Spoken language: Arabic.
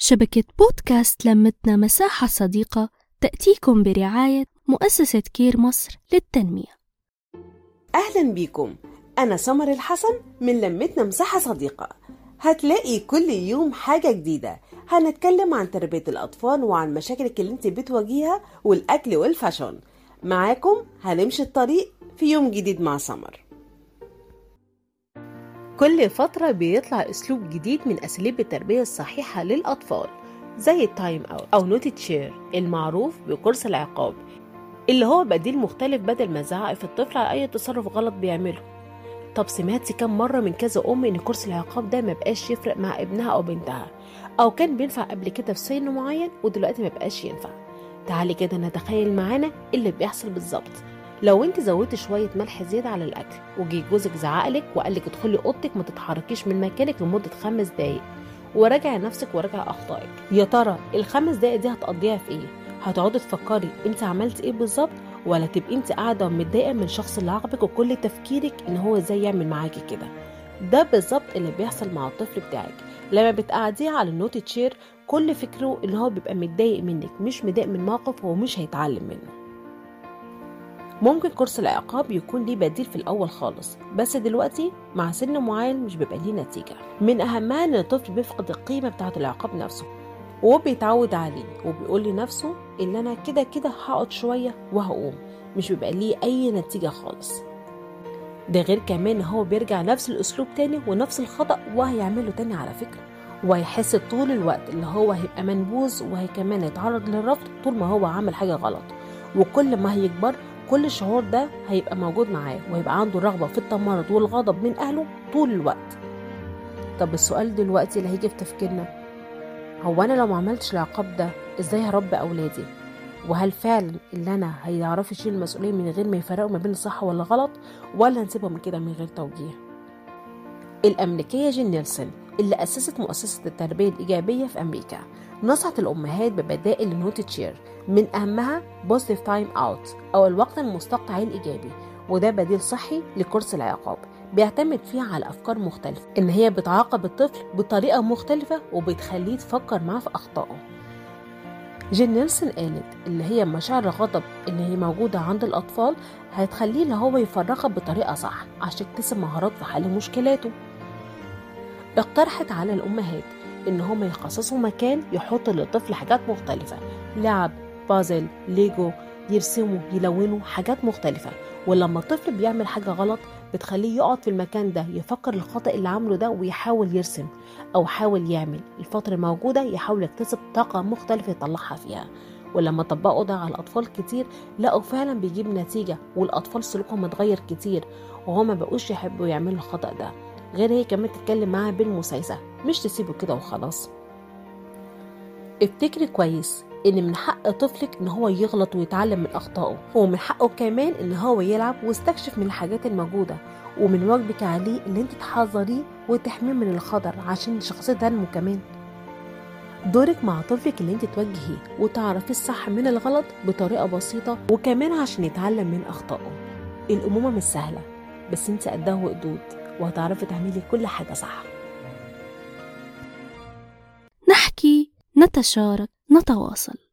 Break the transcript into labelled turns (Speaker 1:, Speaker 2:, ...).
Speaker 1: شبكة بودكاست لمتنا مساحة صديقة تأتيكم برعاية مؤسسة كير مصر للتنمية.
Speaker 2: أهلا بيكم أنا سمر الحسن من لمتنا مساحة صديقة. هتلاقي كل يوم حاجة جديدة. هنتكلم عن تربية الأطفال وعن مشاكلك اللي انت بتواجهها والأكل وال fashion معاكم هنمشي الطريق في يوم جديد مع سمر. كل فترة بيطلع أسلوب جديد من أساليب التربية الصحيحة للأطفال زي ال time out أو naughty chair المعروف بكرسي العقاب اللي هو بديل مختلف بدل ما زعق في الطفل على أي تصرف غلط بيعمله. طب سمعتي كم مرة من كذا أم إن كرسي العقاب ده مبقاش يفرق مع ابنها أو بنتها؟ أو كان بينفع قبل كده في سن معين ودلوقتي مبقاش ينفع؟ تعالي كده نتخيل معانا اللي بيحصل بالظبط. لو انت زودت شوية ملح زيادة على الأكل وجي جوزك زعقلك وقال لك ادخلي أوضتك ما تتحركيش من مكانك لمدة خمس دقايق. وراجع نفسك وراجع أخطائك. يا ترى الخمس دقايق دي هتقضيها في إيه؟ هتقعدي تفكري انت عملت إيه بالظبط؟ ولا تبقي انت قاعدة متضايقه من الشخص اللي عاقبك وكل تفكيرك إن هو إزاي يعمل معاكي كده؟ ده بالظبط اللي بيحصل مع الطفل بتاعك. لما بتقعديه على النوت تشير كل فكره إن هو بيبقى متضايق منك مش متضايق من موقف هو مش هيتعلم منه. ممكن كورس العقاب يكون ليه بديل في الأول خالص بس دلوقتي مع سن معين مش بيبقى ليه نتيجة. من أهمها إن الطفل بيفقد القيمة بتاعة العقاب نفسه وهو بيتعود عليه وبيقول لنفسه إن أنا كده كده هقعد شوية وهقوم مش بيبقى ليه أي نتيجة خالص. ده غير كمان هو بيرجع نفس الأسلوب تاني ونفس الخطأ وهيعمله تاني على فكرة وهيحس طول الوقت اللي هو هيبقى منبوذ وهي كمان يتعرض للرفض طول ما هو عمل حاجة غلط. وكل ما هيكبر كل الشعور ده هيبقى موجود معاه وهيبقى عنده رغبة في التمرد والغضب من أهله طول الوقت. طب السؤال دلوقتي اللي هيجي في تفكيرنا هو أنا لو ما عملتش العقاب ده إزاي هربي أولادي؟ وهل فعلا اللي أنا هيعرفوا يشيل المسؤولية من غير ما يفرقوا ما بين الصح ولا غلط ولا نسيبهم كده من غير توجيه؟ الأمريكية جين نيلسون اللي أسست مؤسسة التربية الإيجابية في أمريكا. نصحت الأمهات ببدائل ال naughty chair من أهمها positive time out أو الوقت المستقطع الإيجابي وده بديل صحي لكرسي العقاب. بيعتمد فيه على أفكار مختلفة إن هي بتعاقب الطفل بطريقة مختلفة وبتخليه تفكر معاه في أخطائه. جين نيلسون قالت اللي هي مشاعر الغضب اللي هي موجودة عند الأطفال هتخليه اللي هو يفرغها بطريقة صح عشان يكتسب مهارات في حل مشكلاته. اقترحت على الأمهات إن هما يخصصوا مكان يحطوا للطفل حاجات مختلفة. لعب بازل ليجو يرسموا يلونوا حاجات مختلفة. ولما الطفل بيعمل حاجة غلط بتخليه يقعد في المكان ده يفكر الخطأ اللي عمله ده ويحاول يرسم أو حاول يعمل. الفترة موجودة يحاول يكتسب طاقة مختلفة يطلعها فيها. ولما طبقوا ده على الأطفال كتير لقوا فعلا بيجيب نتيجة والأطفال سلوكهم اتغير كتير. وهما بقوش يحبوا يعملوا الخطأ ده. غير هي كمان تتكلم معاه بالمسايسة. مش تسيبه كده وخلاص. افتكري كويس إن من حق طفلك إن هو يغلط ويتعلم من أخطائه. ومن حقه كمان إن هو يلعب ويستكشف من الحاجات الموجودة. ومن واجبك عليه إن أنت تحذريه وتحميه من الخطر عشان شخصيته تنمو كمان. دورك مع طفلك اللي أنت توجهيه وتعرفي الصح من الغلط بطريقة بسيطة وكمان عشان يتعلم من أخطائه. الأمومة مش سهلة بس أنت قدها وقدود. وهتعرفي تعملي كل حاجة صح.
Speaker 1: نحكي نتشارك نتواصل.